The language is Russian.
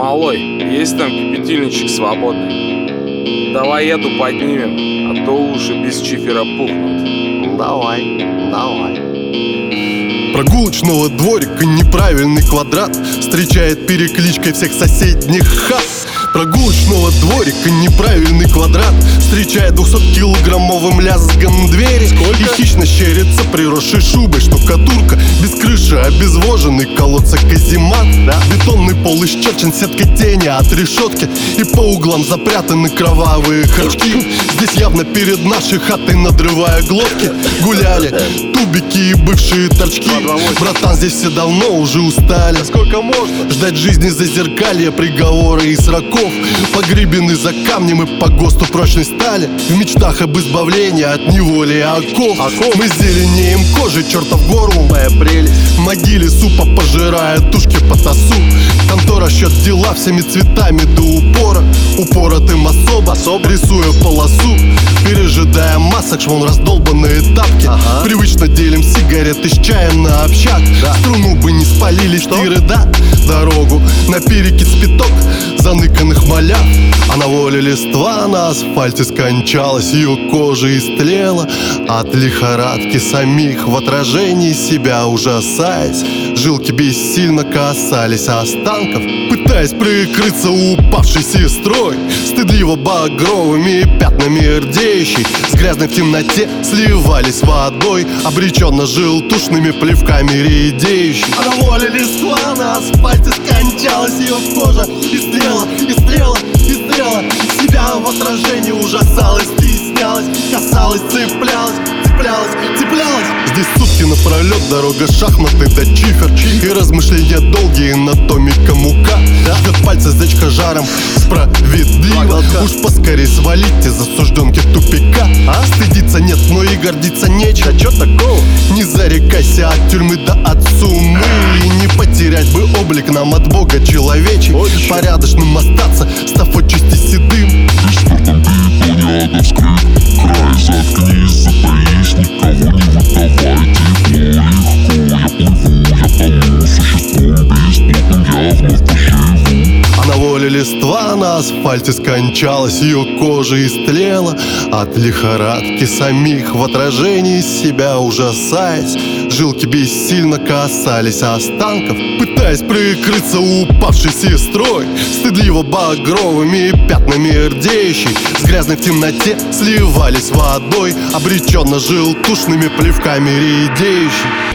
Малой, есть там кипятильничек свободный? Давай эту поднимем, а то уши без чифера пухнут. Давай, давай. Прогулочного дворика неправильный квадрат Встречает перекличкой всех соседних хат Прогулочного дворика неправильный квадрат. Встречает 200-килограммовым лязгом двери Сколько? И хищно щерится приросшей шубой штукатурка. Без крыши обезвоженный колодца каземат. Да? Бетонный пол исчерчен сеткой тени от решетки. И по углам запрятаны кровавые хорчки Здесь явно перед нашей хатой надрывая глотки. Гуляли тубики и бывшие торчки. Братан, здесь все давно уже устали. Сколько можно? Ждать жизни за зеркалья, приговоры и сроков Погребены за камнем и по ГОСТу прочной стали. В мечтах об избавлении от неволи оков, оков. Мы зеленеем кожей, чертов гору. Моя прелесть могиле супа пожирая тушки по тосу Контора счет дела всеми цветами до упора. Упоротым особо, особо. Рисуя полосу Пережидая масок, швон раздолбанные тапки. Ага. Привычно делим сигареты с чаем на общак. Да. Струну бы не спалили штиры, да Дорогу. На перекид спиток заныканных маляв А на воле листва на асфальте скончалась Ее кожа истлела. От лихорадки самих В отражении себя ужасаясь Жилки бессильно касались останков Пытаясь прикрыться упавшей сестрой. Стыдливо багровыми пятнами рдеющей С грязной в темноте сливались водой Обреченно желтушными плевками редеющей. А на Ее кожа истлела, истлела, истлела Себя в отражении ужасалась, стеснялась Касалась, цеплялась, цеплялась, цеплялась. Здесь сутки напролет, дорога шахматы до чиха И размышления долгие на томика мука да? Пальцы зечка жаром справедливо Уж поскорей свалить из осужденки тупика. А? Стыдиться нет, но и гордиться нечем Да чё такого? Не зарекайся от тюрьмы до от суммы И не потерять бы облик нам от Бога человечий. Порядочным остаться, став отчасти седым. Ты надо вскрыть Край заткнись, затаись, никого не выдавай Тепло, легко, я плыву, я тону Существом бесплотным я вновь поживу А на воле листва асфальте скончалась Ее кожа истлела. От лихорадки самих В отражении себя ужасаясь Жилки бессильно касались останков Пытаясь прикрыться упавшей сестрой. Стыдливо багровыми пятнами рдеющей С грязной в темноте сливались водой Обреченно желтушными плевками редеющей